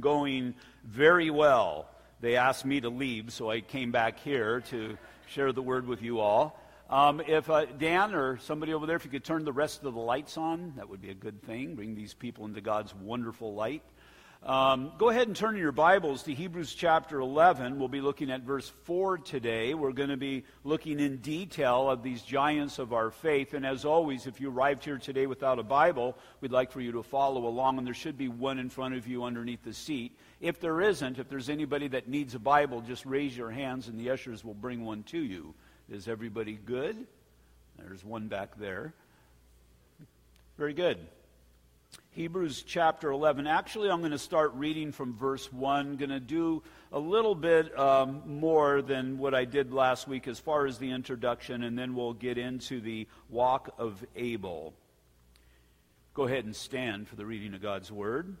going very well. They asked me to leave, so I came back here to share the word with you all. Um, if uh, Dan or somebody over there, if you could turn the rest of the lights on, that would be a good thing. Bring these people into God's wonderful light. Um, go ahead and turn your Bibles to Hebrews chapter 11. We'll be looking at verse 4 today. We're going to be looking in detail of these giants of our faith. And as always, if you arrived here today without a Bible, we'd like for you to follow along. And there should be one in front of you underneath the seat. If there isn't, if there's anybody that needs a Bible, just raise your hands and the ushers will bring one to you. Is everybody good? There's one back there. Very good. Hebrews chapter 11. Actually, I'm going to start reading from verse 1. Going to do a little bit um, more than what I did last week as far as the introduction, and then we'll get into the walk of Abel. Go ahead and stand for the reading of God's word.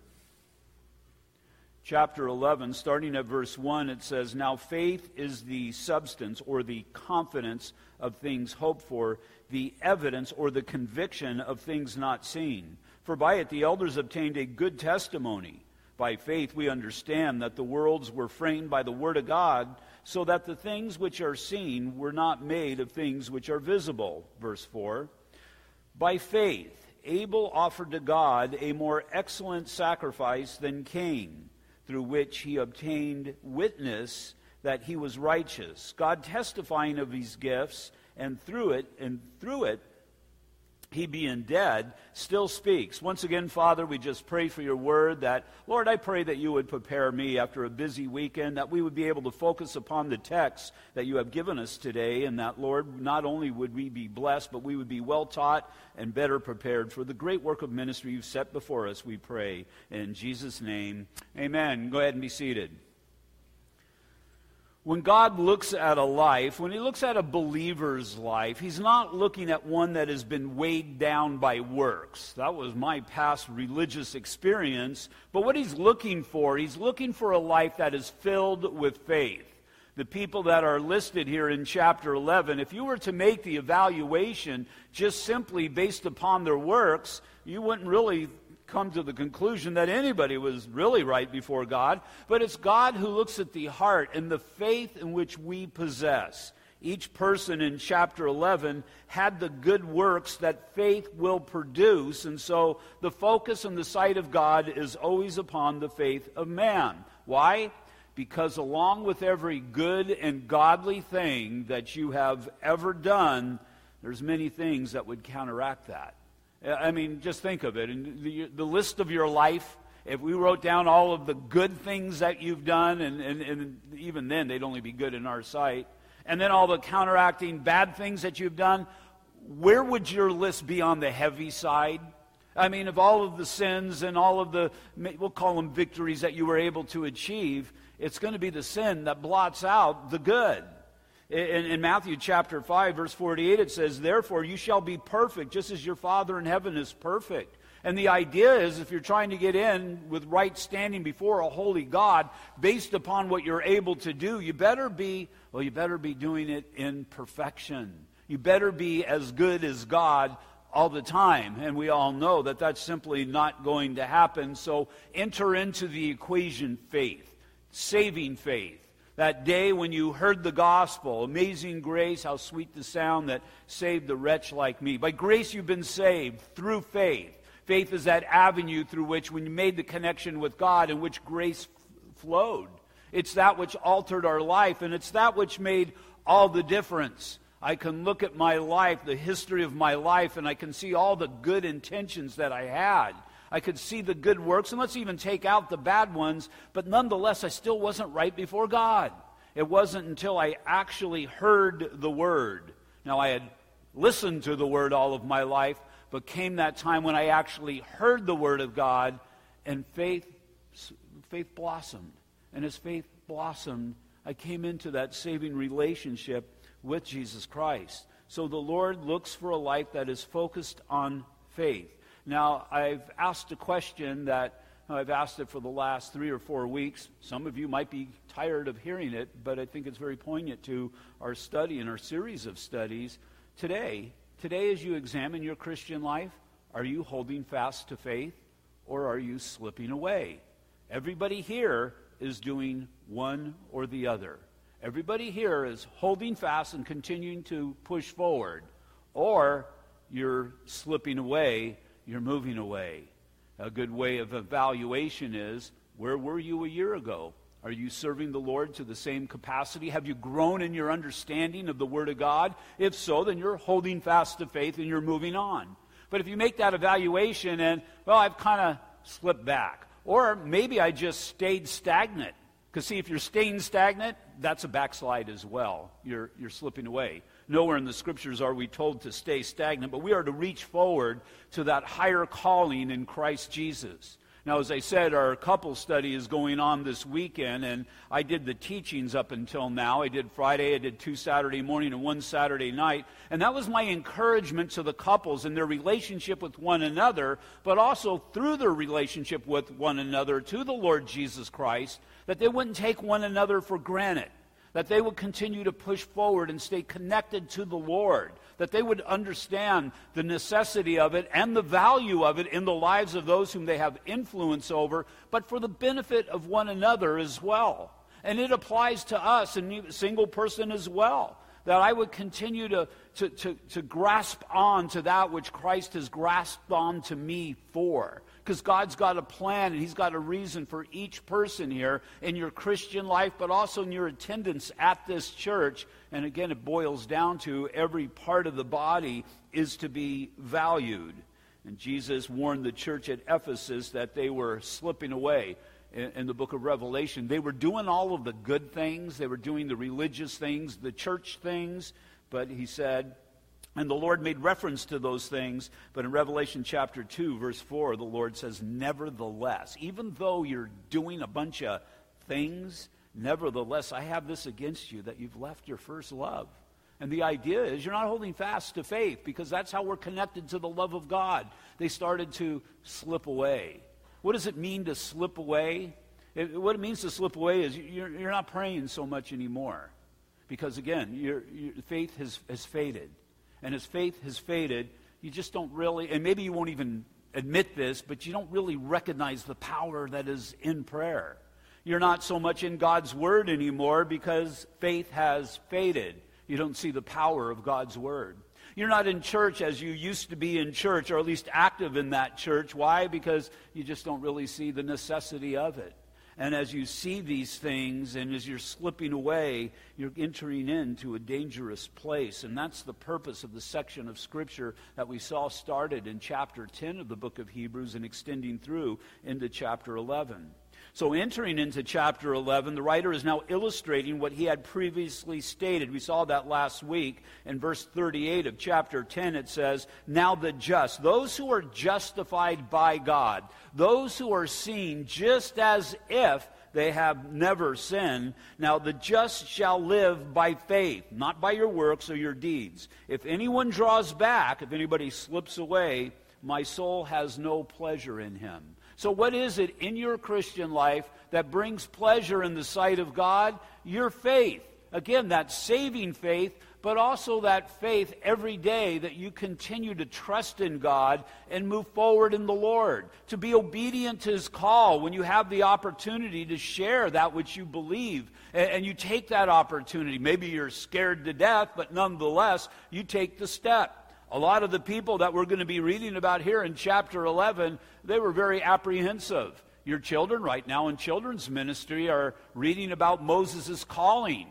Chapter 11, starting at verse 1, it says, Now faith is the substance or the confidence of things hoped for, the evidence or the conviction of things not seen. For by it the elders obtained a good testimony. By faith we understand that the worlds were framed by the Word of God, so that the things which are seen were not made of things which are visible. Verse 4. By faith Abel offered to God a more excellent sacrifice than Cain, through which he obtained witness that he was righteous, God testifying of his gifts, and through it, and through it, he being dead, still speaks. Once again, Father, we just pray for your word that, Lord, I pray that you would prepare me after a busy weekend, that we would be able to focus upon the text that you have given us today, and that, Lord, not only would we be blessed, but we would be well taught and better prepared for the great work of ministry you've set before us, we pray. In Jesus' name, amen. Go ahead and be seated when God looks at a life, when He looks at a believer's life, He's not looking at one that has been weighed down by works. That was my past religious experience. But what He's looking for, He's looking for a life that is filled with faith. The people that are listed here in chapter 11, if you were to make the evaluation just simply based upon their works, you wouldn't really come to the conclusion that anybody was really right before God, but it's God who looks at the heart and the faith in which we possess. Each person in chapter 11 had the good works that faith will produce, and so the focus and the sight of God is always upon the faith of man. Why? Because along with every good and godly thing that you have ever done, there's many things that would counteract that. I mean, just think of it. And the, the list of your life, if we wrote down all of the good things that you've done, and, and, and even then they'd only be good in our sight, and then all the counteracting bad things that you've done, where would your list be on the heavy side? I mean, of all of the sins and all of the, we'll call them victories that you were able to achieve, it's going to be the sin that blots out the good. In, in, Matthew chapter 5, verse 48, it says, Therefore you shall be perfect, just as your Father in heaven is perfect. And the idea is if you're trying to get in with right standing before a holy God based upon what you're able to do, you better be, well, you better be doing it in perfection. You better be as good as God all the time. And we all know that that's simply not going to happen. So enter into the equation faith, saving faith that day when you heard the gospel, amazing grace, how sweet the sound that saved the wretch like me. By grace you've been saved through faith. Faith is that avenue through which, when you made the connection with God, in which grace f- flowed. It's that which altered our life, and it's that which made all the difference. I can look at my life, the history of my life, and I can see all the good intentions that I had. I could see the good works, and let's even take out the bad ones, but nonetheless, I still wasn't right before God. It wasn't until I actually heard the Word. Now, I had listened to the Word all of my life, but came that time when I actually heard the Word of God, and faith, faith blossomed. And as faith blossomed, I came into that saving relationship with Jesus Christ. So the Lord looks for a life that is focused on faith. Now, I've asked a question that I've asked it for the last three or four weeks. Some of you might be tired of hearing it, but I think it's very poignant to our study and our series of studies. Today, today as you examine your Christian life, are you holding fast to faith or are you slipping away? Everybody here is doing one or the other. Everybody here is holding fast and continuing to push forward, or you're slipping away, you're moving away. A good way of evaluation is where were you a year ago? Are you serving the Lord to the same capacity? Have you grown in your understanding of the Word of God? If so, then you're holding fast to faith and you're moving on. But if you make that evaluation and, well, I've kind of slipped back, or maybe I just stayed stagnant. Because, see, if you're staying stagnant, that's a backslide as well. You're, you're slipping away. Nowhere in the scriptures are we told to stay stagnant, but we are to reach forward to that higher calling in Christ Jesus. Now, as I said, our couple study is going on this weekend, and I did the teachings up until now. I did Friday, I did two Saturday morning and one Saturday night. And that was my encouragement to the couples in their relationship with one another, but also through their relationship with one another to the Lord Jesus Christ, that they wouldn't take one another for granted that they would continue to push forward and stay connected to the Lord, that they would understand the necessity of it and the value of it in the lives of those whom they have influence over, but for the benefit of one another as well. And it applies to us, a single person as well that I would continue to, to, to, to, grasp on to that which Christ has grasped on to me for because God's got a plan and He's got a reason for each person here in your Christian life, but also in your attendance at this church. And again, it boils down to every part of the body is to be valued. And Jesus warned the church at Ephesus that they were slipping away in, in the book of Revelation. They were doing all of the good things, they were doing the religious things, the church things, but he said, and the Lord made reference to those things, but in Revelation chapter 2, verse 4, the Lord says, Nevertheless, even though you're doing a bunch of things, nevertheless, I have this against you that you've left your first love. And the idea is you're not holding fast to faith because that's how we're connected to the love of God. They started to slip away. What does it mean to slip away? It, what it means to slip away is you're, you're not praying so much anymore. Because again, your, faith has, has faded and as faith has faded, you just don't really, and maybe you won't even admit this, but you don't really recognize the power that is in prayer. You're not so much in God's Word anymore because faith has faded. You don't see the power of God's Word. You're not in church as you used to be in church, or at least active in that church. Why? Because you just don't really see the necessity of it. And as you see these things and as you're slipping away, you're entering into a dangerous place. And that's the purpose of the section of Scripture that we saw started in chapter 10 of the book of Hebrews and extending through into chapter 11. So, entering into chapter 11, the writer is now illustrating what he had previously stated. We saw that last week. In verse 38 of chapter 10, it says, Now the just, those who are justified by God, those who are seen just as if they have never sinned. Now the just shall live by faith, not by your works or your deeds. If anyone draws back, if anybody slips away, my soul has no pleasure in him. So, what is it in your Christian life that brings pleasure in the sight of God? Your faith. Again, that saving faith, but also that faith every day that you continue to trust in God and move forward in the Lord. To be obedient to His call when you have the opportunity to share that which you believe. And, you take that opportunity. Maybe you're scared to death, but nonetheless, you take the step. A lot of the people that we're going to be reading about here in chapter 11, they were very apprehensive. Your children, right now in children's ministry, are reading about Moses' calling.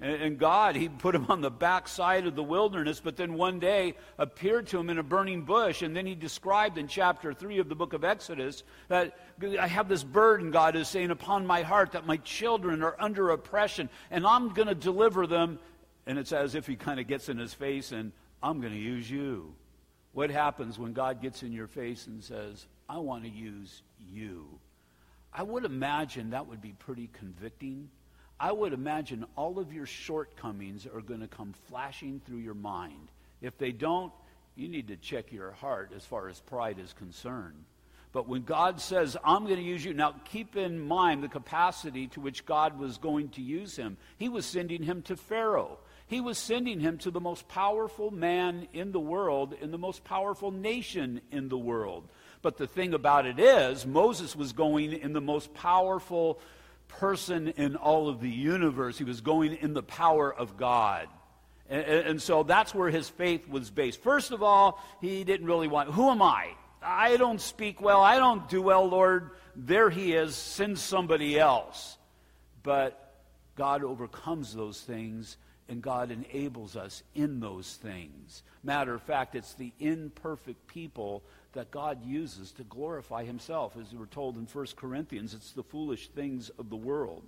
And God, he put him on the backside of the wilderness, but then one day appeared to him in a burning bush. And then he described in chapter 3 of the book of Exodus that I have this burden, God is saying, upon my heart that my children are under oppression, and I'm going to deliver them. And it's as if he kind of gets in his face and I'm going to use you. What happens when God gets in your face and says, I want to use you? I would imagine that would be pretty convicting. I would imagine all of your shortcomings are going to come flashing through your mind. If they don't, you need to check your heart as far as pride is concerned. But when God says, I'm going to use you, now keep in mind the capacity to which God was going to use him. He was sending him to Pharaoh. He was sending him to the most powerful man in the world, in the most powerful nation in the world. But the thing about it is, Moses was going in the most powerful person in all of the universe. He was going in the power of God. And, and, so that's where his faith was based. First of all, he didn't really want, who am I? I don't speak well. I don't do well, Lord. There he is. Send somebody else. But God overcomes those things and God enables us in those things. Matter of fact, it's the imperfect people that God uses to glorify himself. As we're told in 1 Corinthians, it's the foolish things of the world.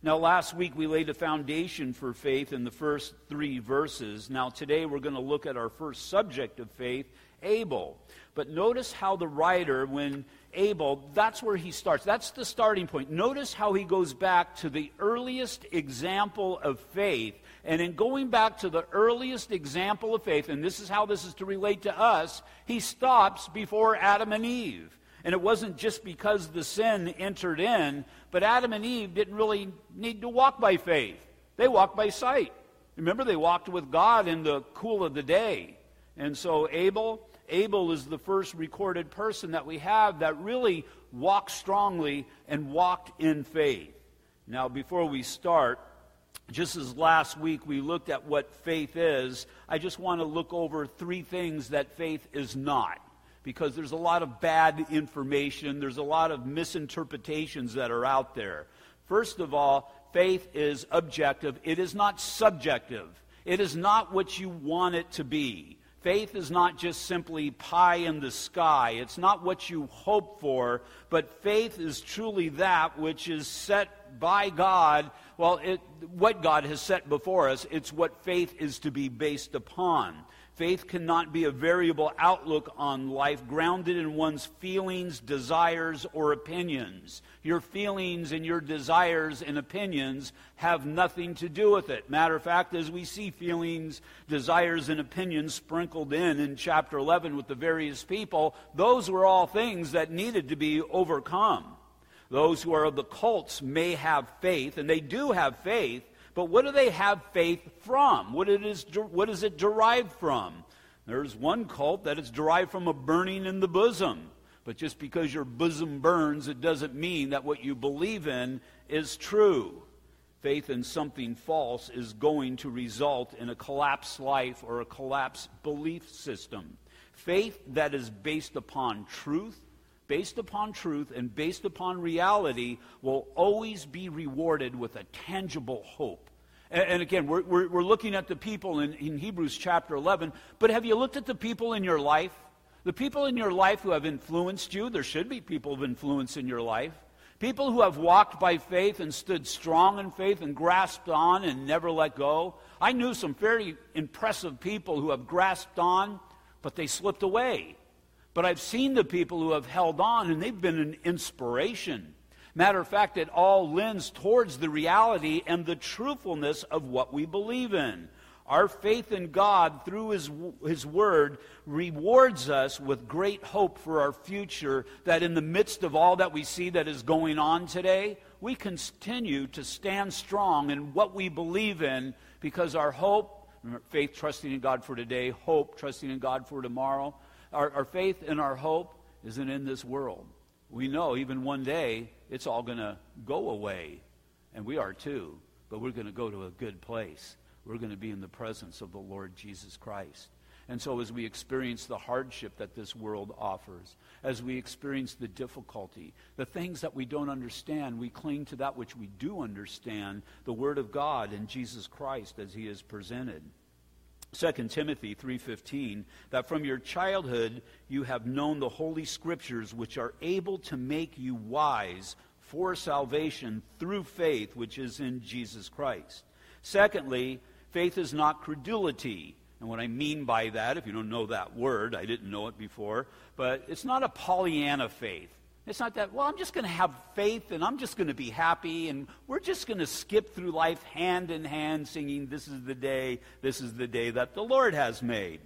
Now, last week we laid a foundation for faith in the first three verses. Now, today we're going to look at our first subject of faith, Abel. But notice how the writer, when Abel, that's where he starts. That's the starting point. Notice how he goes back to the earliest example of faith. And in going back to the earliest example of faith, and this is how this is to relate to us, he stops before Adam and Eve. And it wasn't just because the sin entered in, but Adam and Eve didn't really need to walk by faith. They walked by sight. Remember, they walked with God in the cool of the day. And so Abel, Abel is the first recorded person that we have that really walked strongly and walked in faith. Now, before we start, just as last week we looked at what faith is, I just want to look over three things that faith is not. Because there's a lot of bad information, there's a lot of misinterpretations that are out there. First of all, faith is objective, it is not subjective. It is not what you want it to be. Faith is not just simply pie in the sky. It's not what you hope for, but faith is truly that which is set by God. Well, it, what God has set before us, it's what faith is to be based upon. Faith cannot be a variable outlook on life grounded in one's feelings, desires, or opinions. Your feelings and your desires and opinions have nothing to do with it. Matter of fact, as we see feelings, desires, and opinions sprinkled in in chapter 11 with the various people, those were all things that needed to be overcome. Those who are of the cults may have faith, and they do have faith, but what do they have faith from? What, it is, what is it derived from? There's one cult that it's derived from a burning in the bosom. But just because your bosom burns, it doesn't mean that what you believe in is true. Faith in something false is going to result in a collapsed life or a collapsed belief system. Faith that is based upon truth, based upon truth, and based upon reality will always be rewarded with a tangible hope. And, again, we're, we're, we're, looking at the people in, in Hebrews chapter 11, but have you looked at the people in your life? The people in your life who have influenced you, there should be people of influence in your life. People who have walked by faith and stood strong in faith and grasped on and never let go. I knew some very impressive people who have grasped on, but they slipped away. But I've seen the people who have held on, and they've been an inspiration. Matter of fact, it all lends towards the reality and the truthfulness of what we believe in. Our faith in God through His, His Word rewards us with great hope for our future, that in the midst of all that we see that is going on today, we continue to stand strong in what we believe in because our hope, faith trusting in God for today, hope trusting in God for tomorrow, our, our faith and our hope isn't in this world. We know even one day it's all going to go away. And we are too. But we're going to go to a good place. We're going to be in the presence of the Lord Jesus Christ. And so, as we experience the hardship that this world offers, as we experience the difficulty, the things that we don't understand, we cling to that which we do understand, the Word of God and Jesus Christ as He is presented. 2 Timothy 3:15 that from your childhood you have known the holy scriptures which are able to make you wise for salvation through faith which is in Jesus Christ. Secondly, faith is not credulity. And what I mean by that, if you don't know that word, I didn't know it before, but it's not a Pollyanna faith. It's not that, well, I'm just going to have faith and I'm just going to be happy and we're just going to skip through life hand in hand singing, This is the day, this is the day that the Lord has made.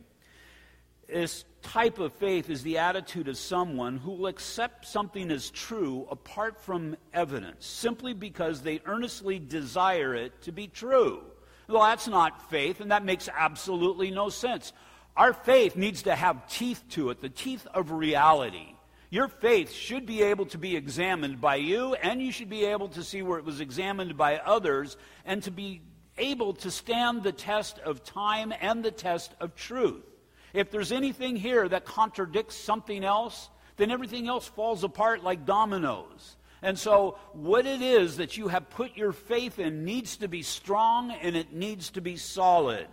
This type of faith is the attitude of someone who will accept something as true apart from evidence, simply because they earnestly desire it to be true. Well, that's not faith, and that makes absolutely no sense. Our faith needs to have teeth to it, the teeth of reality. Your faith should be able to be examined by you, and you should be able to see where it was examined by others, and to be able to stand the test of time and the test of truth. If there's anything here that contradicts something else, then everything else falls apart like dominoes. And so, what it is that you have put your faith in needs to be strong and it needs to be solid.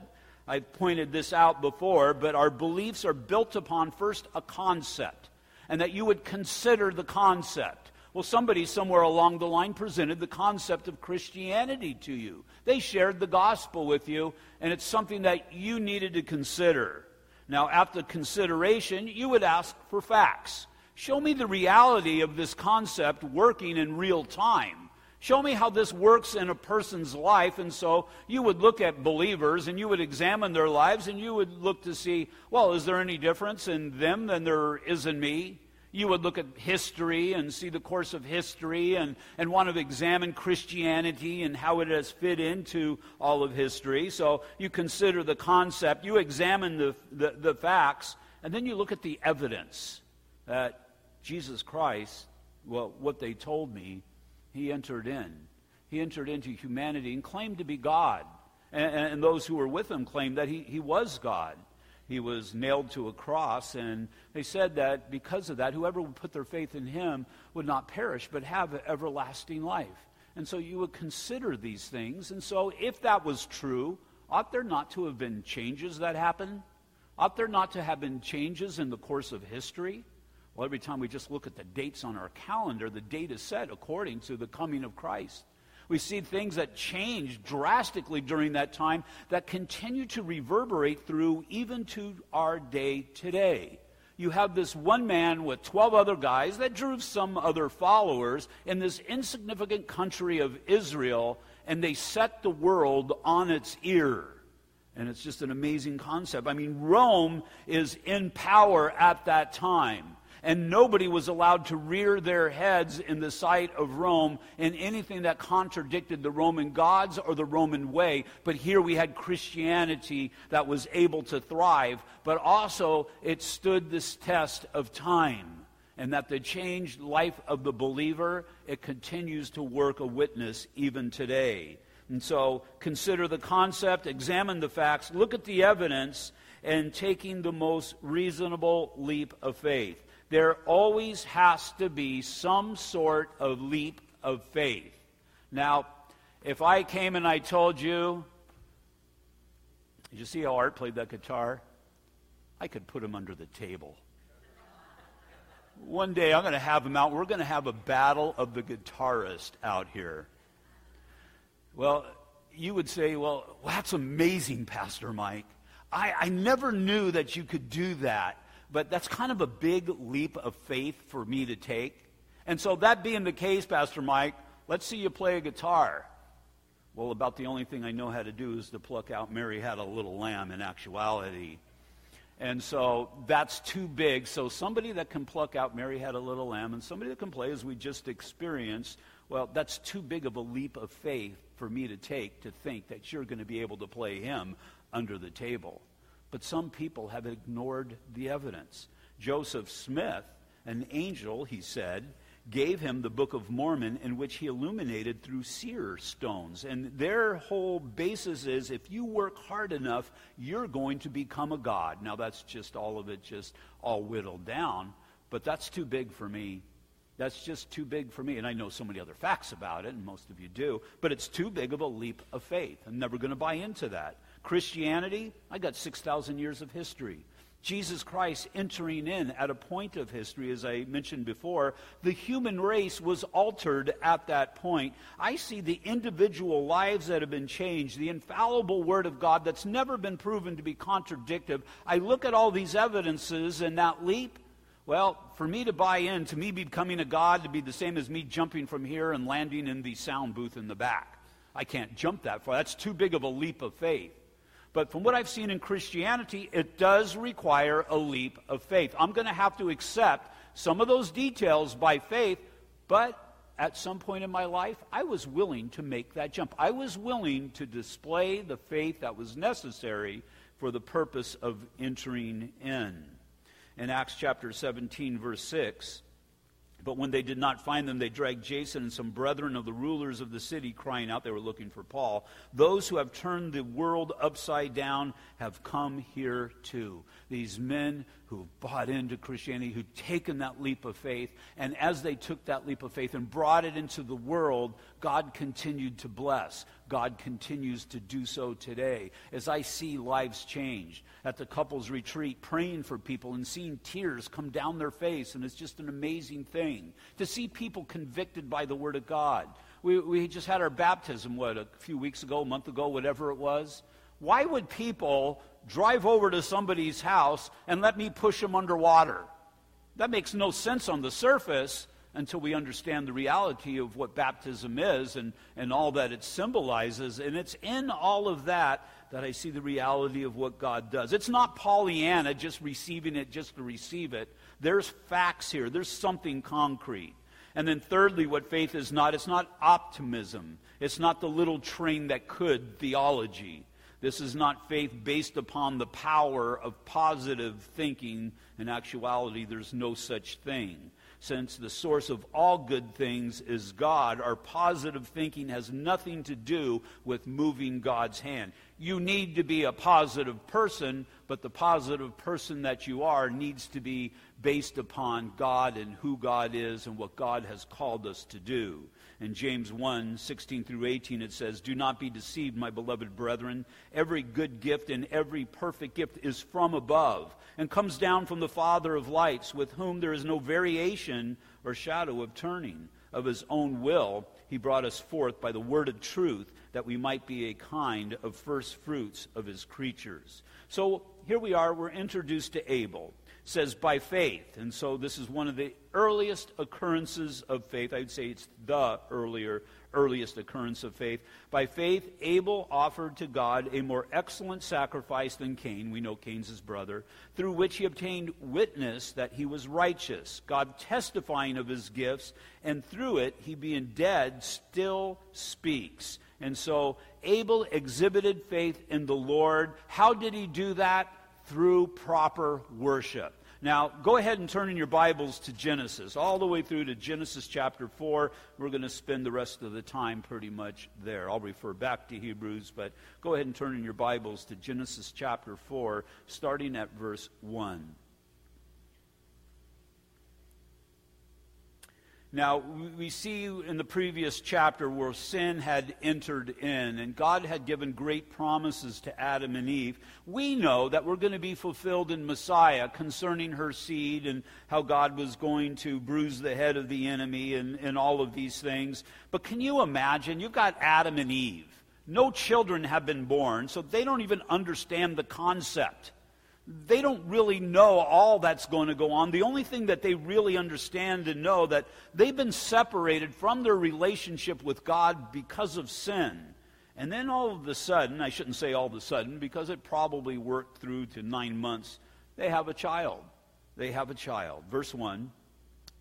I've pointed this out before, but our beliefs are built upon first a concept, and that you would consider the concept. Well, somebody somewhere along the line presented the concept of Christianity to you. They shared the gospel with you, and it's something that you needed to consider. Now, after consideration, you would ask for facts. Show me the reality of this concept working in real time. Show me how this works in a person's life. And so you would look at believers and you would examine their lives and you would look to see, well, is there any difference in them than there is in me? You would look at history and see the course of history and, and want to examine Christianity and how it has fit into all of history. So you consider the concept, you examine the, the, the facts, and then you look at the evidence that Jesus Christ, well, what they told me, he entered in. He entered into humanity and claimed to be God. And, and, those who were with him claimed that he, he was God. He was nailed to a cross, and they said that because of that, whoever would put their faith in him would not perish, but have everlasting life. And so you would consider these things. And so, if that was true, ought there not to have been changes that happened? Ought there not to have been changes in the course of history? Well, every time we just look at the dates on our calendar, the date is set according to the coming of Christ. We see things that change drastically during that time that continue to reverberate through even to our day today. You have this one man with 12 other guys that drew some other followers in this insignificant country of Israel, and they set the world on its ear. And it's just an amazing concept. I mean, Rome is in power at that time and nobody was allowed to rear their heads in the sight of Rome in anything that contradicted the Roman gods or the Roman way. But here we had Christianity that was able to thrive, but also it stood this test of time. And that the changed life of the believer, it continues to work a witness even today. And so consider the concept, examine the facts, look at the evidence, and taking the most reasonable leap of faith there always has to be some sort of leap of faith. Now, if I came and I told you, did you see how Art played that guitar? I could put him under the table. One day I'm going to have him out. We're going to have a battle of the guitarist out here. Well, you would say, well, that's amazing, Pastor Mike. I, I never knew that you could do that. But that's kind of a big leap of faith for me to take. And so, that being the case, Pastor Mike, let's see you play a guitar. Well, about the only thing I know how to do is to pluck out Mary Had a Little Lamb in actuality. And so that's too big. So somebody that can pluck out Mary Had a Little Lamb and somebody that can play as we just experienced, well, that's too big of a leap of faith for me to take to think that you're going to be able to play him under the table. But some people have ignored the evidence. Joseph Smith, an angel, he said, gave him the Book of Mormon, in which he illuminated through seer stones. And their whole basis is if you work hard enough, you're going to become a god. Now, that's just all of it, just all whittled down, but that's too big for me. That's just too big for me. And I know so many other facts about it, and most of you do, but it's too big of a leap of faith. I'm never going to buy into that. Christianity, I got 6,000 years of history. Jesus Christ entering in at a point of history, as I mentioned before, the human race was altered at that point. I see the individual lives that have been changed, the infallible Word of God that's never been proven to be contradictive. I look at all these evidences and that leap. Well, for me to buy in, to me becoming a God, to be the same as me jumping from here and landing in the sound booth in the back. I can't jump that far. That's too big of a leap of faith. But from what I've seen in Christianity, it does require a leap of faith. I'm going to have to accept some of those details by faith, but at some point in my life, I was willing to make that jump. I was willing to display the faith that was necessary for the purpose of entering in. In Acts chapter 17, verse 6, But when they did not find them, they dragged Jason and some brethren of the rulers of the city, crying out, they were looking for Paul. Those who have turned the world upside down have come here too. These men who've bought into Christianity, who've taken that leap of faith, and as they took that leap of faith and brought it into the world, God continued to bless. God continues to do so today. As I see lives change at the couples retreat, praying for people and seeing tears come down their face, and it's just an amazing thing to see people convicted by the Word of God. We, we just had our baptism, what, a few weeks ago, a month ago, whatever it was. Why would people drive over to somebody's house and let me push them underwater. That makes no sense on the surface until we understand the reality of what baptism is and, and all that it symbolizes. And it's in all of that that I see the reality of what God does. It's not Pollyanna just receiving it just to receive it. There's facts here, there's something concrete. And then, thirdly, what faith is not, it's not optimism. It's not the little train that could theology. This is not faith based upon the power of positive thinking. In actuality, there's no such thing. Since the source of all good things is God, our positive thinking has nothing to do with moving God's hand. You need to be a positive person, but the positive person that you are needs to be based upon God and who God is and what God has called us to do. In James 1 16 through 18, it says, Do not be deceived, my beloved brethren. Every good gift and every perfect gift is from above and comes down from the Father of lights, with whom there is no variation or shadow of turning. Of his own will, he brought us forth by the word of truth, that we might be a kind of first fruits of his creatures. So here we are, we're introduced to Abel says by faith. And so this is one of the earliest occurrences of faith. I would say it's the earlier earliest occurrence of faith. By faith, Abel offered to God a more excellent sacrifice than Cain. We know Cain's his brother, through which he obtained witness that he was righteous, God testifying of his gifts, and through it, he being dead still speaks. And so Abel exhibited faith in the Lord. How did he do that? Through proper worship. Now, go ahead and turn in your Bibles to Genesis, all the way through to Genesis chapter 4. We're going to spend the rest of the time pretty much there. I'll refer back to Hebrews, but go ahead and turn in your Bibles to Genesis chapter 4, starting at verse 1. Now, we see in the previous chapter where sin had entered in and God had given great promises to Adam and Eve. We know that we're going to be fulfilled in Messiah concerning her seed and how God was going to bruise the head of the enemy and, and all of these things. But can you imagine? You've got Adam and Eve. No children have been born, so they don't even understand the concept they don't really know all that's going to go on. The only thing that they really understand and know that they've been separated from their relationship with God because of sin. And then all of a sudden, I shouldn't say all of a sudden because it probably worked through to nine months, they have a child. They have a child. Verse 1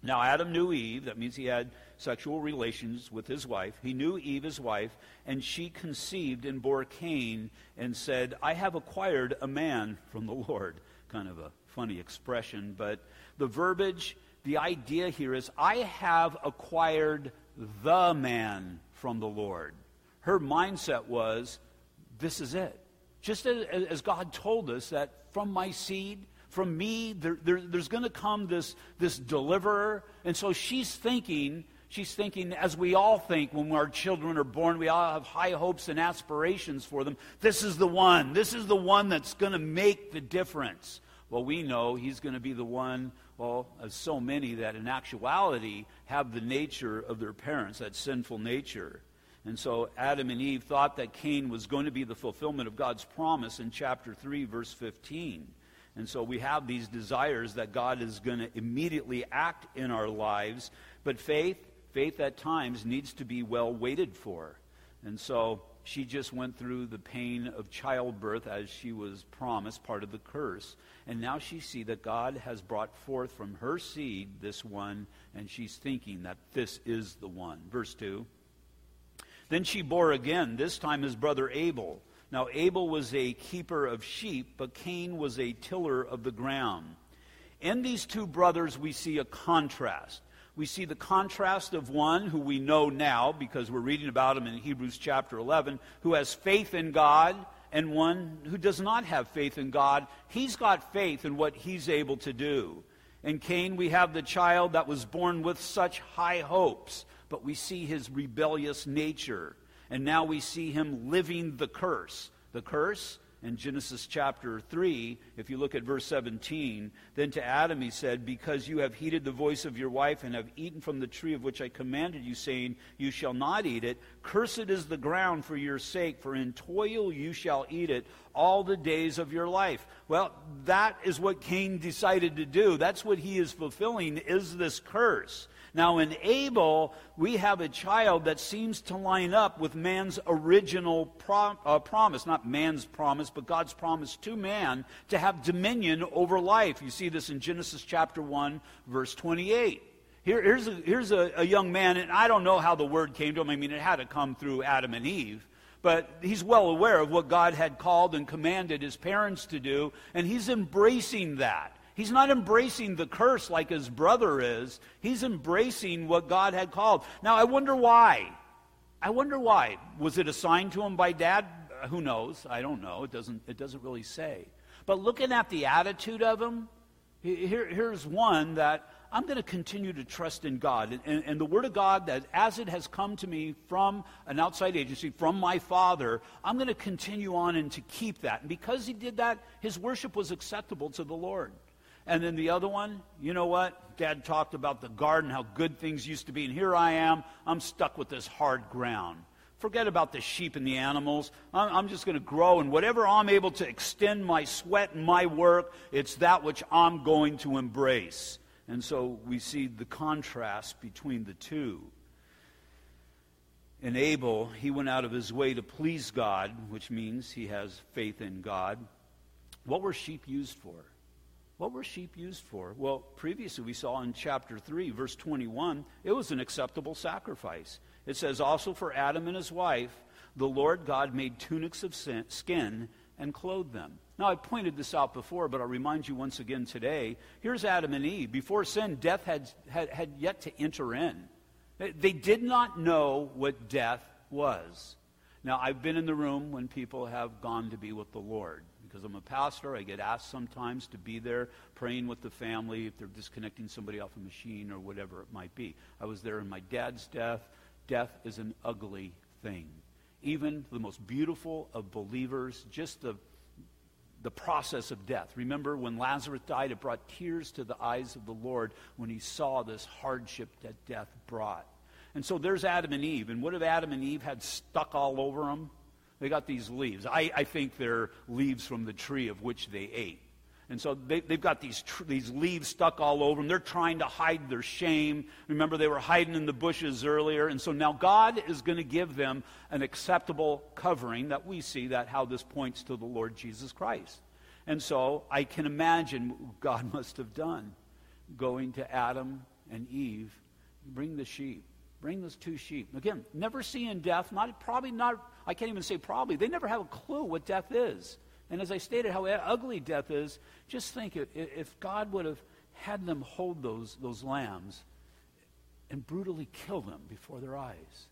Now Adam knew Eve, that means he had sexual relations with his wife. He knew Eve, his wife, and she conceived and bore Cain and said, I have acquired a man from the Lord. Kind of a funny expression, but the verbiage, the idea here is, I have acquired the man from the Lord. Her mindset was, this is it. Just as, God told us that from my seed, from me, there, there, there's going to come this, this deliverer. And so she's thinking She's thinking, as we all think when our children are born, we all have high hopes and aspirations for them. This is the one. This is the one that's going to make the difference. Well, we know he's going to be the one, well, as so many that in actuality have the nature of their parents, that sinful nature. And so Adam and Eve thought that Cain was going to be the fulfillment of God's promise in chapter 3, verse 15. And so we have these desires that God is going to immediately act in our lives. But faith, faith at times needs to be well waited for. And so she just went through the pain of childbirth as she was promised, part of the curse. And now she see that God has brought forth from her seed this one, and she's thinking that this is the one. Verse 2. Then she bore again, this time his brother Abel. Now Abel was a keeper of sheep, but Cain was a tiller of the ground. In these two brothers, we see a contrast. We see the contrast of one who we know now because we're reading about him in Hebrews chapter 11, who has faith in God, and one who does not have faith in God. He's got faith in what he's able to do. In Cain, we have the child that was born with such high hopes, but we see his rebellious nature. And now we see him living the curse. The curse in Genesis chapter 3, if you look at verse 17, then to Adam he said, Because you have heeded the voice of your wife and have eaten from the tree of which I commanded you, saying, You shall not eat it, cursed is the ground for your sake, for in toil you shall eat it all the days of your life. Well, that is what Cain decided to do. That's what he is fulfilling, is this curse. Now, in Abel, we have a child that seems to line up with man's original uh, promise. Not man's promise, but God's promise to man to have dominion over life. You see this in Genesis chapter 1, verse 28. Here, here's a, here's a, a young man, and I don't know how the word came to him. I mean, it had to come through Adam and Eve. But he's well aware of what God had called and commanded his parents to do, and he's embracing that. He's not embracing the curse like his brother is. He's embracing what God had called. Now, I wonder why. I wonder why. Was it assigned to him by dad? Uh, who knows? I don't know. It doesn't, it doesn't really say. But looking at the attitude of him, here, here's one that I'm going to continue to trust in God. And, and, and, the Word of God, that as it has come to me from an outside agency, from my Father, I'm going to continue on and to keep that. And because he did that, his worship was acceptable to the Lord. And then the other one, you know what? Dad talked about the garden, how good things used to be. And here I am, I'm stuck with this hard ground. Forget about the sheep and the animals. I'm, just going to grow, and whatever I'm able to extend my sweat and my work, it's that which I'm going to embrace. And so we see the contrast between the two. In Abel, he went out of his way to please God, which means he has faith in God. What were sheep used for? What were sheep used for? Well, previously we saw in chapter 3, verse 21, it was an acceptable sacrifice. It says, Also for Adam and his wife, the Lord God made tunics of skin and clothed them. Now, I pointed this out before, but I'll remind you once again today. Here's Adam and Eve. Before sin, death had, had, had yet to enter in. They did not know what death was. Now, I've been in the room when people have gone to be with the Lord because I'm a pastor. I get asked sometimes to be there praying with the family if they're disconnecting somebody off a machine or whatever it might be. I was there in my dad's death. Death is an ugly thing. Even the most beautiful of believers, just the the process of death. Remember when Lazarus died, it brought tears to the eyes of the Lord when he saw this hardship that death brought. And so there's Adam and Eve. And what if Adam and Eve had stuck all over them? They got these leaves. I, I think they're leaves from the tree of which they ate. And so they, have got these, tr- these leaves stuck all over them. They're trying to hide their shame. Remember, they were hiding in the bushes earlier. And so now God is going to give them an acceptable covering that we see that how this points to the Lord Jesus Christ. And so I can imagine God must have done going to Adam and Eve, bring the sheep. Bring those two sheep. Again, never seeing death, not probably not, I can't even say probably, they never have a clue what death is. And as I stated how ugly death is, just think if, God would have had them hold those, those lambs and brutally kill them before their eyes.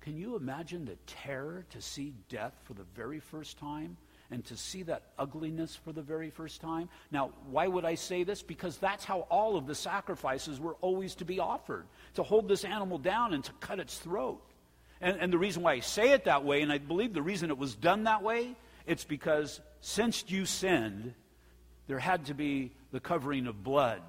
Can you imagine the terror to see death for the very first time? and to see that ugliness for the very first time. Now, why would I say this? Because that's how all of the sacrifices were always to be offered to hold this animal down and to cut its throat. And, and the reason why I say it that way, and I believe the reason it was done that way, it's because since you sinned, there had to be the covering of blood.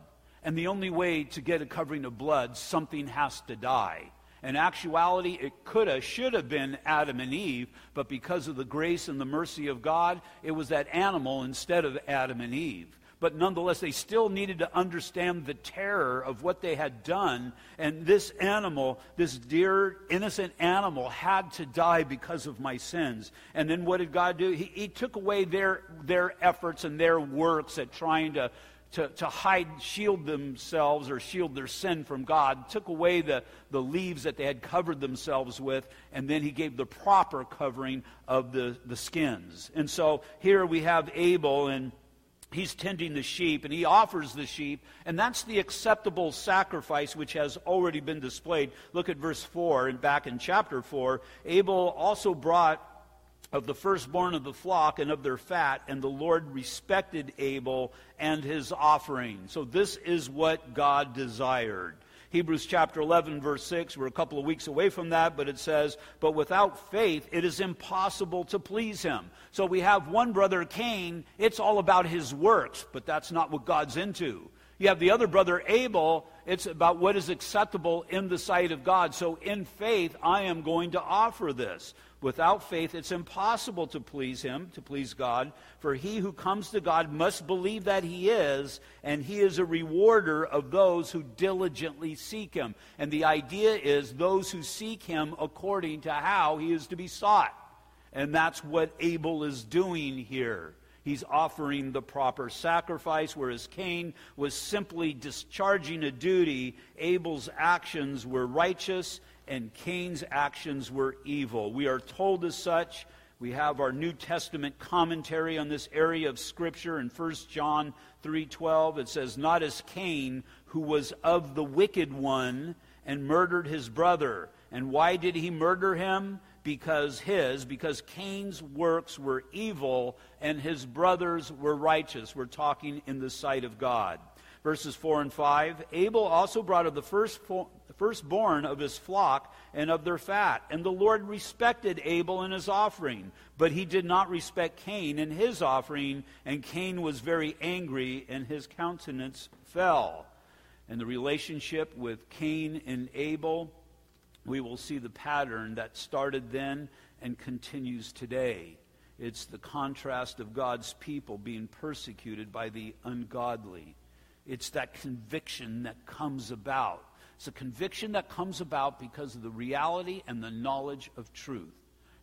And the only way to get a covering of blood, something has to die. In actuality, it could have, should have been Adam and Eve, but because of the grace and the mercy of God, it was that animal instead of Adam and Eve. But nonetheless, they still needed to understand the terror of what they had done. And this animal, this dear, innocent animal, had to die because of my sins. And then what did God do? He, he took away their, their efforts and their works at trying to to, to hide, shield themselves or shield their sin from God, took away the, the leaves that they had covered themselves with, and then he gave the proper covering of the, the skins. And so here we have Abel, and he's tending the sheep and he offers the sheep and that's the acceptable sacrifice which has already been displayed. Look at verse 4 and back in chapter 4 abel also brought of the firstborn of the flock and of their fat and the lord respected abel and his offering. So this is what god desired Hebrews chapter 11, verse 6. We're a couple of weeks away from that, but it says, But without faith, it is impossible to please him. So we have one brother, Cain. It's all about his works, but that's not what God's into. You have the other brother, Abel. It's about what is acceptable in the sight of God. So in faith, I am going to offer this. Without faith, it's impossible to please him, to please God. For he who comes to God must believe that he is, and he is a rewarder of those who diligently seek him. And the idea is those who seek him according to how he is to be sought. And that's what Abel is doing here. He's offering the proper sacrifice, whereas Cain was simply discharging a duty. Abel's actions were righteous and Cain's actions were evil. We are told as such. We have our New Testament commentary on this area of scripture in 1 John 3:12. It says, "Not as Cain, who was of the wicked one and murdered his brother." And why did he murder him? Because his, because Cain's works were evil and his brothers were righteous. We're talking in the sight of God. Verses 4 and 5 Abel also brought of the first firstborn of his flock and of their fat. And the Lord respected Abel and his offering, but he did not respect Cain and his offering, and Cain was very angry, and his countenance fell. And the relationship with Cain and Abel, we will see the pattern that started then and continues today. It's the contrast of God's people being persecuted by the ungodly. It's that conviction that comes about it's a conviction that comes about because of the reality and the knowledge of truth.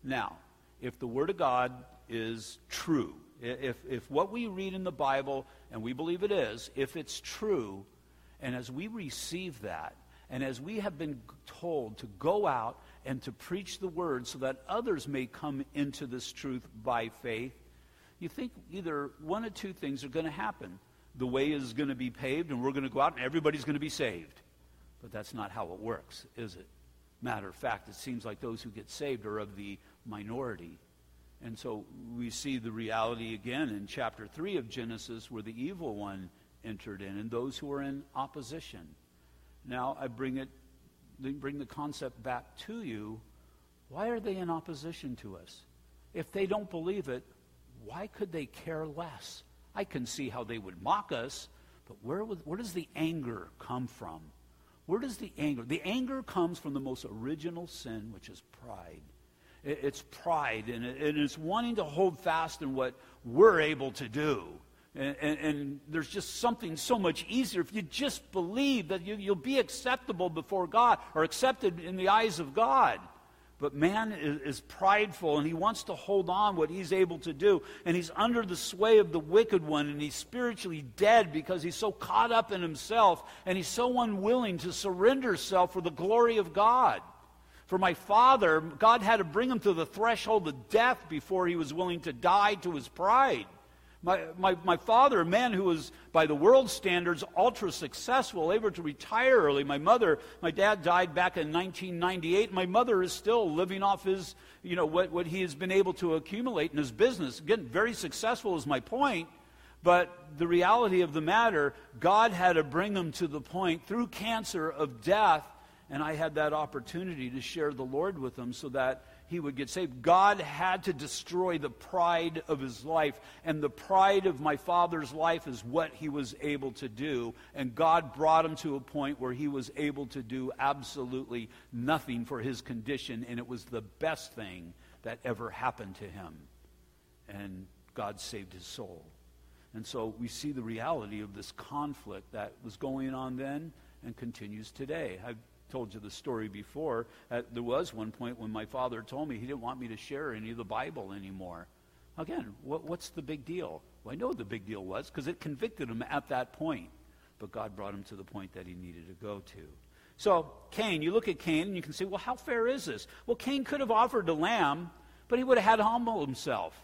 Now, if the Word of God is true, if, if what we read in the Bible, and we believe it is, if it's true, and as we receive that, and as we have been told to go out and to preach the Word so that others may come into this truth by faith, you think either one or two things are going to happen. The way is going to be paved, and we're going to go out, and everybody's going to be saved. But that's not how it works, is it? Matter of fact, it seems like those who get saved are of the minority. And so we see the reality again in chapter 3 of Genesis where the evil one entered in and those who are in opposition. Now I bring it bring the concept back to you. Why are they in opposition to us? If they don't believe it, why could they care less? I can see how they would mock us, but where, where does the anger come from? Where does the anger? The anger comes from the most original sin, which is pride. It's pride, and it's wanting to hold fast in what we're able to do. And, and, and, there's just something so much easier if you just believe that you, you'll be acceptable before God or accepted in the eyes of God. But man is, is, prideful and he wants to hold on what he's able to do. And he's under the sway of the wicked one and he's spiritually dead because he's so caught up in himself and he's so unwilling to surrender himself for the glory of God. For my father, God had to bring him to the threshold of death before he was willing to die to his pride. My, my, my father, a man who was, by the world standards, ultra successful, able to retire early. My mother, my dad died back in 1998. My mother is still living off his, you know, what, what he has been able to accumulate in his business. Again, very successful is my point. But the reality of the matter, God had to bring him to the point through cancer of death. And I had that opportunity to share the Lord with him so that he would get saved. God had to destroy the pride of his life, and the pride of my father's life is what he was able to do. And God brought him to a point where he was able to do absolutely nothing for his condition, and it was the best thing that ever happened to him. And God saved his soul. And so we see the reality of this conflict that was going on then and continues today. I've told you the story before. Uh, there was one point when my father told me he didn't want me to share any of the Bible anymore. Again, what, what's the big deal? Well, I know the big deal was because it convicted him at that point. But God brought him to the point that he needed to go to. So, Cain, you look at Cain and you can say, well, how fair is this? Well, Cain could have offered a lamb, but he would have had to humble himself.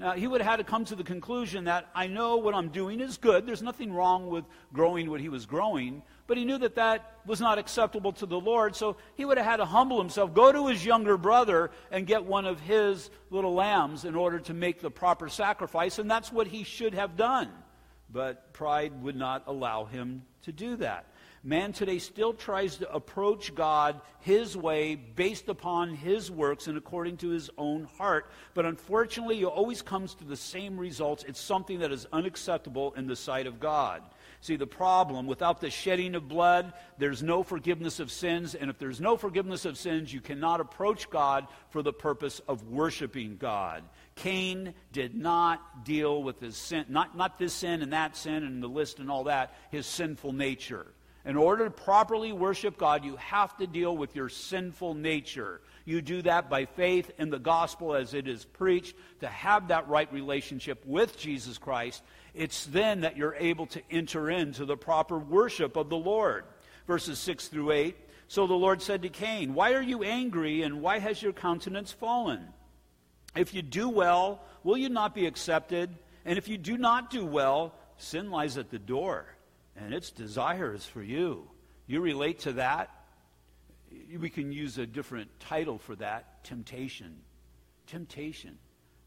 Now, he would have had to come to the conclusion that I know what I'm doing is good. There's nothing wrong with growing what he was growing. But he knew that that was not acceptable to the Lord. So he would have had to humble himself, go to his younger brother, and get one of his little lambs in order to make the proper sacrifice. And that's what he should have done. But pride would not allow him to do that. Man today still tries to approach God his way based upon his works and according to his own heart. But unfortunately, he always comes to the same results. It's something that is unacceptable in the sight of God. See, the problem without the shedding of blood, there's no forgiveness of sins. And if there's no forgiveness of sins, you cannot approach God for the purpose of worshiping God. Cain did not deal with his sin, not, not this sin and that sin and the list and all that, his sinful nature. In order to properly worship God, you have to deal with your sinful nature. You do that by faith in the gospel as it is preached, to have that right relationship with Jesus Christ. It's then that you're able to enter into the proper worship of the Lord. Verses 6 through 8. So the Lord said to Cain, Why are you angry, and why has your countenance fallen? If you do well, will you not be accepted? And if you do not do well, sin lies at the door and its desires for you. You relate to that? We can use a different title for that temptation. Temptation.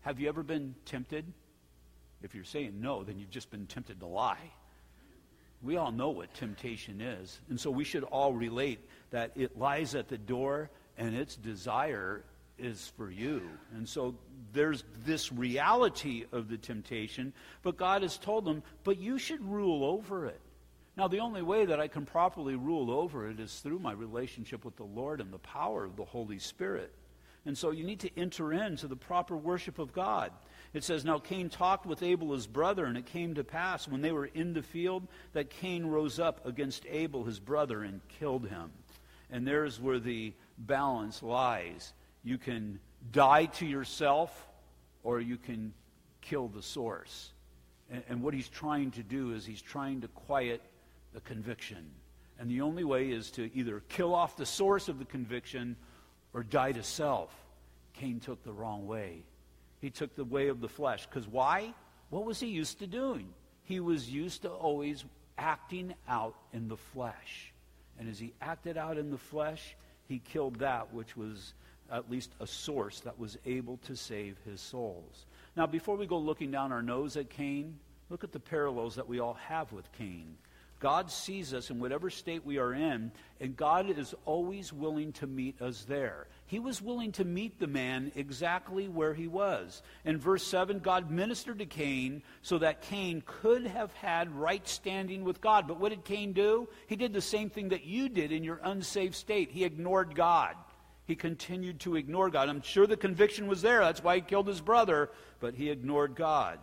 Have you ever been tempted? If you're saying no, then you've just been tempted to lie. We all know what temptation is. And so we should all relate that it lies at the door and its desire is for you. And so there's this reality of the temptation, but God has told them, but you should rule over it. Now, the only way that I can properly rule over it is through my relationship with the Lord and the power of the Holy Spirit. And so you need to enter into the proper worship of God. It says, Now Cain talked with Abel his brother, and it came to pass when they were in the field that Cain rose up against Abel his brother and killed him. And there's where the balance lies. You can die to yourself, or you can kill the source. And, and what he's trying to do is he's trying to quiet the conviction. And the only way is to either kill off the source of the conviction or die to self. Cain took the wrong way. He took the way of the flesh. Because why? What was he used to doing? He was used to always acting out in the flesh. And as he acted out in the flesh, he killed that which was at least a source that was able to save his souls. Now, before we go looking down our nose at Cain, look at the parallels that we all have with Cain. God sees us in whatever state we are in, and God is always willing to meet us there. He was willing to meet the man exactly where he was. In verse 7, God ministered to Cain so that Cain could have had right standing with God. But what did Cain do? He did the same thing that you did in your unsaved state. He ignored God. He continued to ignore God. I'm sure the conviction was there. That's why he killed his brother, but he ignored God.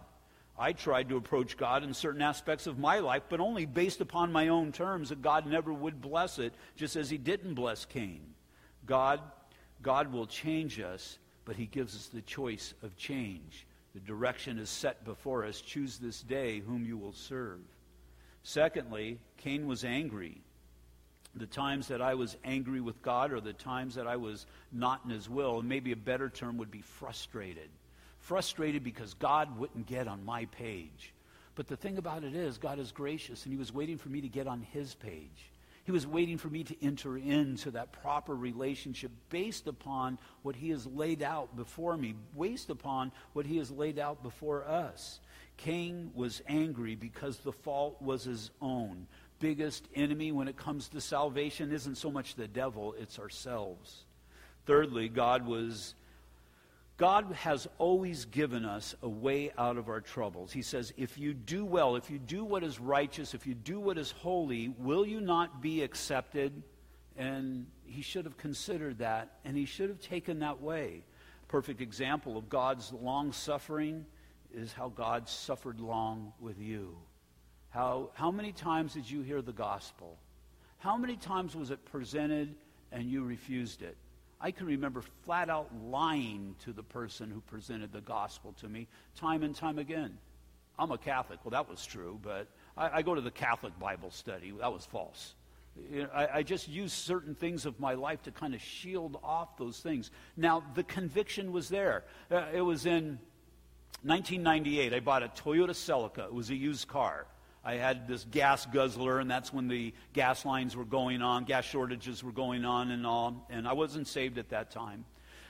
I tried to approach God in certain aspects of my life, but only based upon my own terms, that God never would bless it, just as He didn't bless Cain. God, God will change us, but He gives us the choice of change. The direction is set before us. Choose this day whom you will serve. Secondly, Cain was angry. The times that I was angry with God or the times that I was not in His will, and maybe a better term would be frustrated frustrated because God wouldn't get on my page. But the thing about it is, God is gracious, and He was waiting for me to get on His page. He was waiting for me to enter into that proper relationship based upon what He has laid out before me, based upon what He has laid out before us. Cain was angry because the fault was his own. Biggest enemy when it comes to salvation isn't so much the devil, it's ourselves. Thirdly, God was God has always given us a way out of our troubles. He says, if you do well, if you do what is righteous, if you do what is holy, will you not be accepted? And he should have considered that, and he should have taken that way. Perfect example of God's long suffering is how God suffered long with you. How, how many times did you hear the gospel? How many times was it presented and you refused it? I can remember flat out lying to the person who presented the gospel to me time and time again. I'm a Catholic. Well, that was true, but I, I go to the Catholic Bible study. That was false. You know, I, I, just used certain things of my life to kind of shield off those things. Now, the conviction was there. Uh, it was in 1998, I bought a Toyota Celica. It was a used car. I had this gas guzzler, and that's when the gas lines were going on, gas shortages were going on, and all. And I wasn't saved at that time.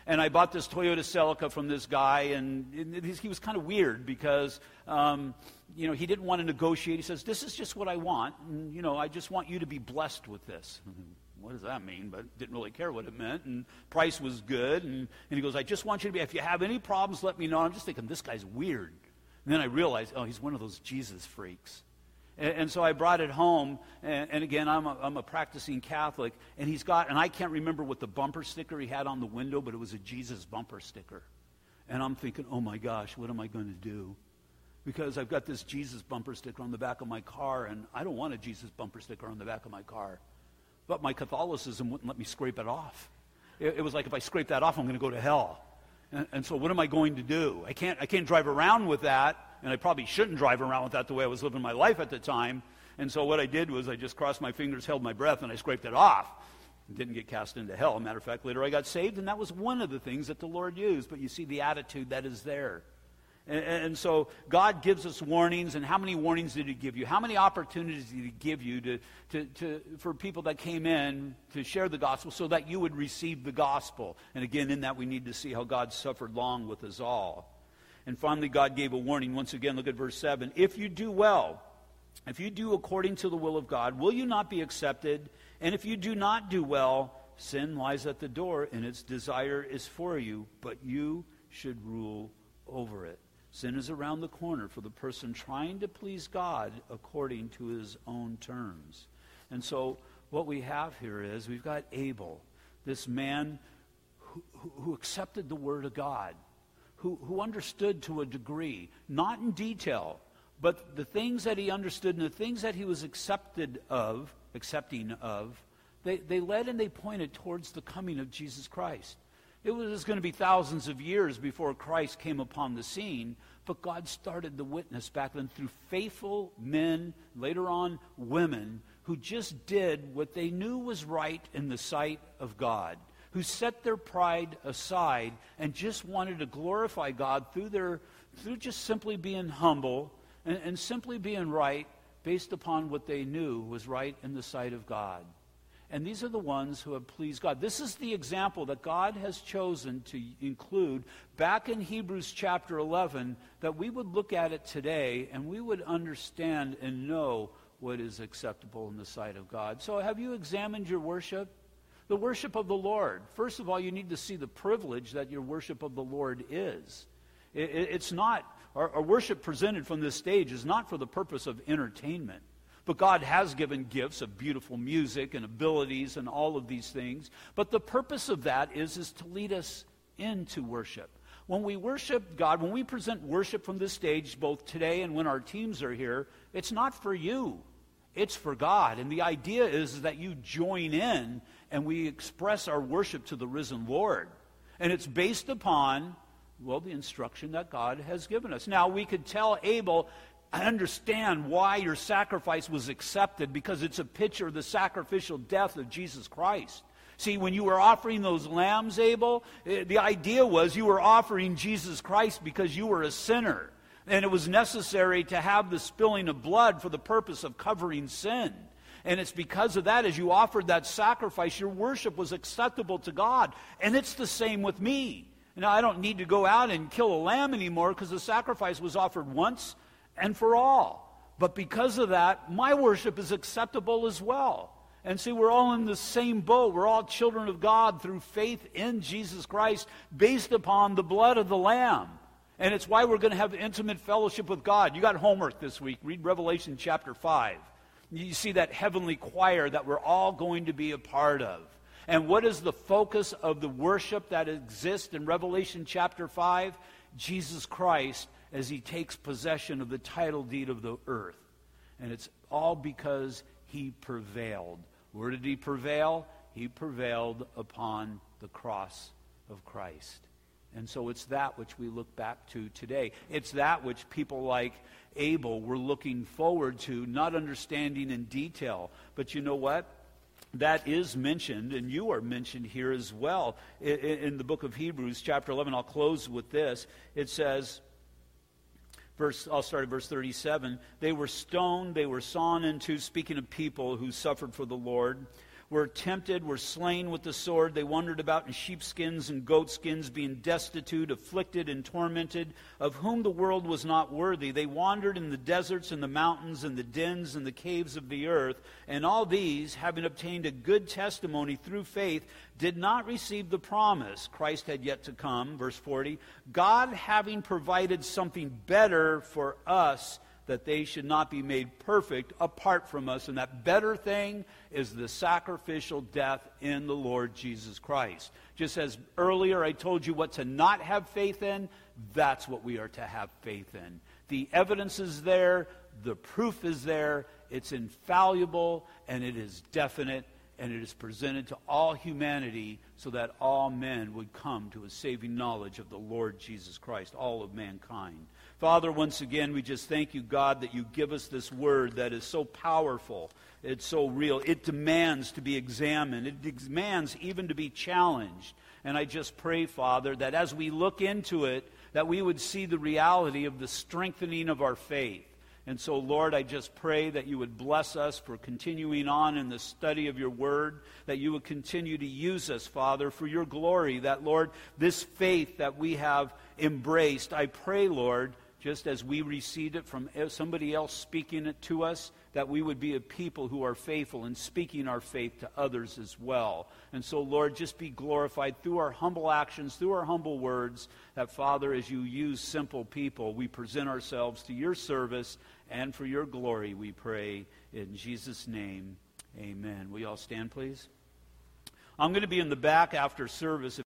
And I bought this Toyota Celica from this guy, and he was kind of weird because, um, you know, he didn't want to negotiate. He says, "This is just what I want, and you know, I just want you to be blessed with this." what does that mean? But didn't really care what it meant. And price was good. And, and he goes, I just want you to be, if you have any problems, let me know. I'm just thinking, this guy's weird. And then I realized, oh, he's one of those Jesus freaks. And, and so I brought it home, and, and again, I'm a, I'm a practicing Catholic, and he's got, and I can't remember what the bumper sticker he had on the window, but it was a Jesus bumper sticker. And I'm thinking, oh my gosh, what am I going to do? Because I've got this Jesus bumper sticker on the back of my car, and I don't want a Jesus bumper sticker on the back of my car. But my Catholicism wouldn't let me scrape it off. It, it was like if I scrape that off, I'm going to go to hell. And, and, so what am I going to do? I can't, I can't drive around with that and I probably shouldn't drive around with that the way I was living my life at the time. And so what I did was I just crossed my fingers, held my breath, and I scraped it off. Didn't get cast into hell. Matter of fact, later I got saved, and that was one of the things that the Lord used. But you see the attitude that is there. And, and, so God gives us warnings, and how many warnings did He give you? How many opportunities did He give you to, to, to, for people that came in to share the gospel so that you would receive the gospel? And again, in that we need to see how God suffered long with us all. And finally, God gave a warning. Once again, look at verse 7. If you do well, if you do according to the will of God, will you not be accepted? And if you do not do well, sin lies at the door, and its desire is for you, but you should rule over it. Sin is around the corner for the person trying to please God according to his own terms. And so, what we have here is we've got Abel, this man who, who accepted the word of God who, who understood to a degree, not in detail, but the things that he understood and the things that he was accepted of, accepting of, they, they led and they pointed towards the coming of Jesus Christ. It was going to be thousands of years before Christ came upon the scene, but God started the witness back then through faithful men, later on women, who just did what they knew was right in the sight of God who set their pride aside and just wanted to glorify God through their through just simply being humble and, and simply being right based upon what they knew was right in the sight of God. And these are the ones who have pleased God. This is the example that God has chosen to include back in Hebrews chapter 11, that we would look at it today and we would understand and know what is acceptable in the sight of God. So, have you examined your worship? The worship of the Lord. First of all, you need to see the privilege that your worship of the Lord is. it's not, our, our worship presented from this stage is not for the purpose of entertainment. But God has given gifts of beautiful music and abilities and all of these things. But the purpose of that is, is to lead us into worship. When we worship God, when we present worship from this stage, both today and when our teams are here, it's not for you. It's for God. And the idea is that you join in and we express our worship to the risen Lord. And it's based upon, well, the instruction that God has given us. Now, we could tell Abel, I understand why your sacrifice was accepted because it's a picture of the sacrificial death of Jesus Christ. See, when you were offering those lambs, Abel, eh, the idea was you were offering Jesus Christ because you were a sinner. And it was necessary to have the spilling of blood for the purpose of covering sin. And it's because of that, as you offered that sacrifice, your worship was acceptable to God. And it's the same with me. Now, I don't need to go out and kill a lamb anymore because the sacrifice was offered once and for all. But because of that, my worship is acceptable as well. And see, we're all in the same boat. We're all children of God through faith in Jesus Christ based upon the blood of the Lamb. And it's why we're going to have intimate fellowship with God. You got homework this week. Read Revelation chapter 5. You see that heavenly choir that we're all going to be a part of. And what is the focus of the worship that exists in Revelation chapter 5? Jesus Christ as he takes possession of the title deed of the earth. And it's all because he prevailed. Where did he prevail? He prevailed upon the cross of Christ. And so it's that which we look back to today. It's that which people like Abel were looking forward to, not understanding in detail. But you know what? That is mentioned, and you are mentioned here as well in, in the book of Hebrews, chapter 11. I'll close with this. It says, Verse, I'll start at verse 37. They were stoned, they were sawn into, speaking of people who suffered for the Lord were tempted, were slain with the sword. They wandered about in sheepskins and goatskins, being destitute, afflicted, and tormented, of whom the world was not worthy. They wandered in the deserts and the mountains and the dens and the caves of the earth. And all these, having obtained a good testimony through faith, did not receive the promise. Christ had yet to come. Verse 40. God having provided something better for us that they should not be made perfect apart from us. And that better thing is the sacrificial death in the Lord Jesus Christ. Just as earlier I told you what to not have faith in, that's what we are to have faith in. The evidence is there, the proof is there, it's infallible, and it is definite, and it is presented to all humanity so that all men would come to a saving knowledge of the Lord Jesus Christ, all of mankind. Father, once again, we just thank you, God, that you give us this word that is so powerful. It's so real. It demands to be examined, it demands even to be challenged. And I just pray, Father, that as we look into it, that we would see the reality of the strengthening of our faith. And so, Lord, I just pray that you would bless us for continuing on in the study of your word, that you would continue to use us, Father, for your glory, that, Lord, this faith that we have embraced, I pray, Lord, just as we received it from somebody else speaking it to us, that we would be a people who are faithful in speaking our faith to others as well. And so, Lord, just be glorified through our humble actions, through our humble words, that, Father, as you use simple people, we present ourselves to your service and for your glory, we pray. In Jesus' name, amen. We all stand, please? I'm going to be in the back after service.